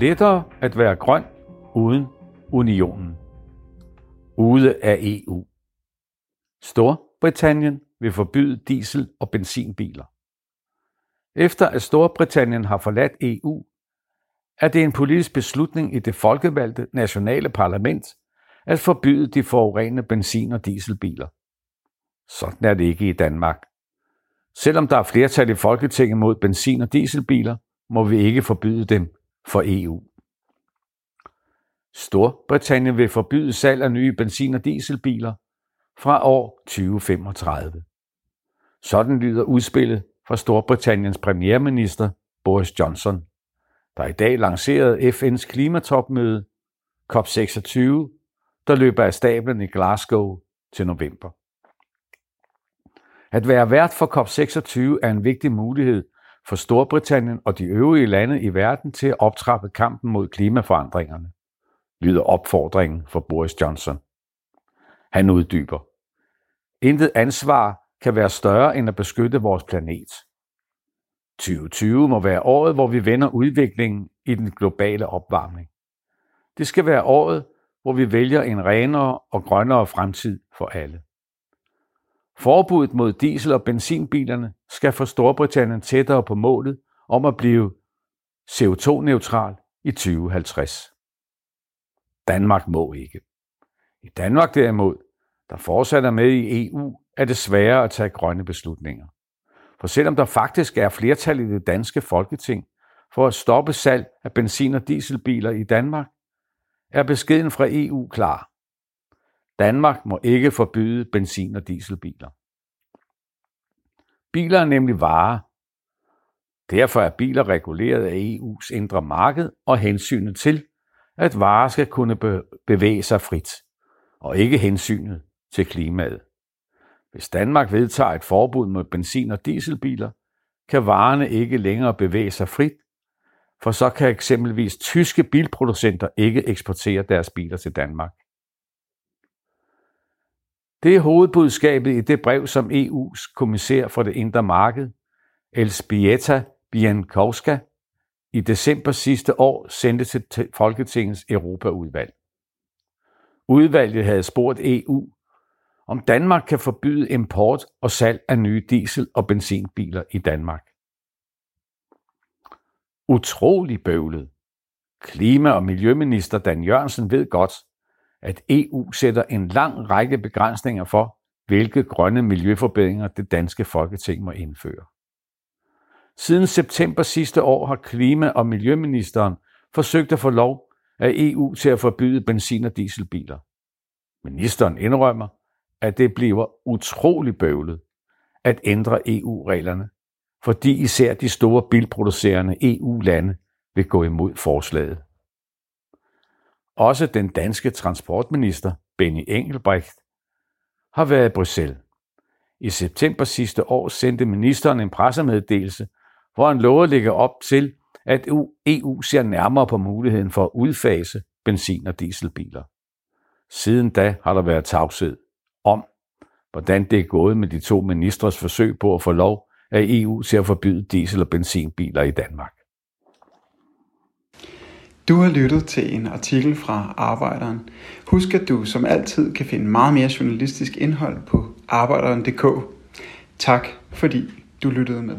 lettere at være grøn uden unionen. Ude af EU. Storbritannien vil forbyde diesel- og benzinbiler. Efter at Storbritannien har forladt EU, er det en politisk beslutning i det folkevalgte nationale parlament at forbyde de forurenende benzin- og dieselbiler. Sådan er det ikke i Danmark. Selvom der er flertal i Folketinget mod benzin- og dieselbiler, må vi ikke forbyde dem for EU. Storbritannien vil forbyde salg af nye benzin- og dieselbiler fra år 2035. Sådan lyder udspillet fra Storbritanniens premierminister Boris Johnson, der i dag lancerede FN's klimatopmøde COP26, der løber af stablen i Glasgow til november. At være vært for COP26 er en vigtig mulighed for Storbritannien og de øvrige lande i verden til at optrappe kampen mod klimaforandringerne, lyder opfordringen for Boris Johnson. Han uddyber. Intet ansvar kan være større end at beskytte vores planet. 2020 må være året, hvor vi vender udviklingen i den globale opvarmning. Det skal være året, hvor vi vælger en renere og grønnere fremtid for alle. Forbuddet mod diesel- og benzinbilerne skal få Storbritannien tættere på målet om at blive CO2-neutral i 2050. Danmark må ikke. I Danmark derimod, der fortsat er med i EU, er det sværere at tage grønne beslutninger. For selvom der faktisk er flertal i det danske folketing for at stoppe salg af benzin- og dieselbiler i Danmark, er beskeden fra EU klar. Danmark må ikke forbyde benzin- og dieselbiler. Biler er nemlig varer. Derfor er biler reguleret af EU's indre marked og hensynet til, at varer skal kunne bevæge sig frit, og ikke hensynet til klimaet. Hvis Danmark vedtager et forbud mod benzin- og dieselbiler, kan varerne ikke længere bevæge sig frit, for så kan eksempelvis tyske bilproducenter ikke eksportere deres biler til Danmark. Det er hovedbudskabet i det brev, som EU's kommissær for det indre marked, Elspieta Bienkowska, i december sidste år sendte til Folketingets Europaudvalg. Udvalget havde spurgt EU, om Danmark kan forbyde import og salg af nye diesel- og benzinbiler i Danmark. Utrolig bøvlet. Klima- og Miljøminister Dan Jørgensen ved godt, at EU sætter en lang række begrænsninger for, hvilke grønne miljøforbedringer det danske folketing må indføre. Siden september sidste år har klima- og miljøministeren forsøgt at få lov af EU til at forbyde benzin- og dieselbiler. Ministeren indrømmer, at det bliver utrolig bøvlet at ændre EU-reglerne, fordi især de store bilproducerende EU-lande vil gå imod forslaget. Også den danske transportminister, Benny Engelbrecht, har været i Bruxelles. I september sidste år sendte ministeren en pressemeddelelse, hvor han lovede at lægge op til, at EU ser nærmere på muligheden for at udfase benzin- og dieselbiler. Siden da har der været tavshed om, hvordan det er gået med de to ministres forsøg på at få lov af EU til at forbyde diesel- og benzinbiler i Danmark. Du har lyttet til en artikel fra Arbejderen. Husk, at du som altid kan finde meget mere journalistisk indhold på arbejderen.dk. Tak fordi du lyttede med.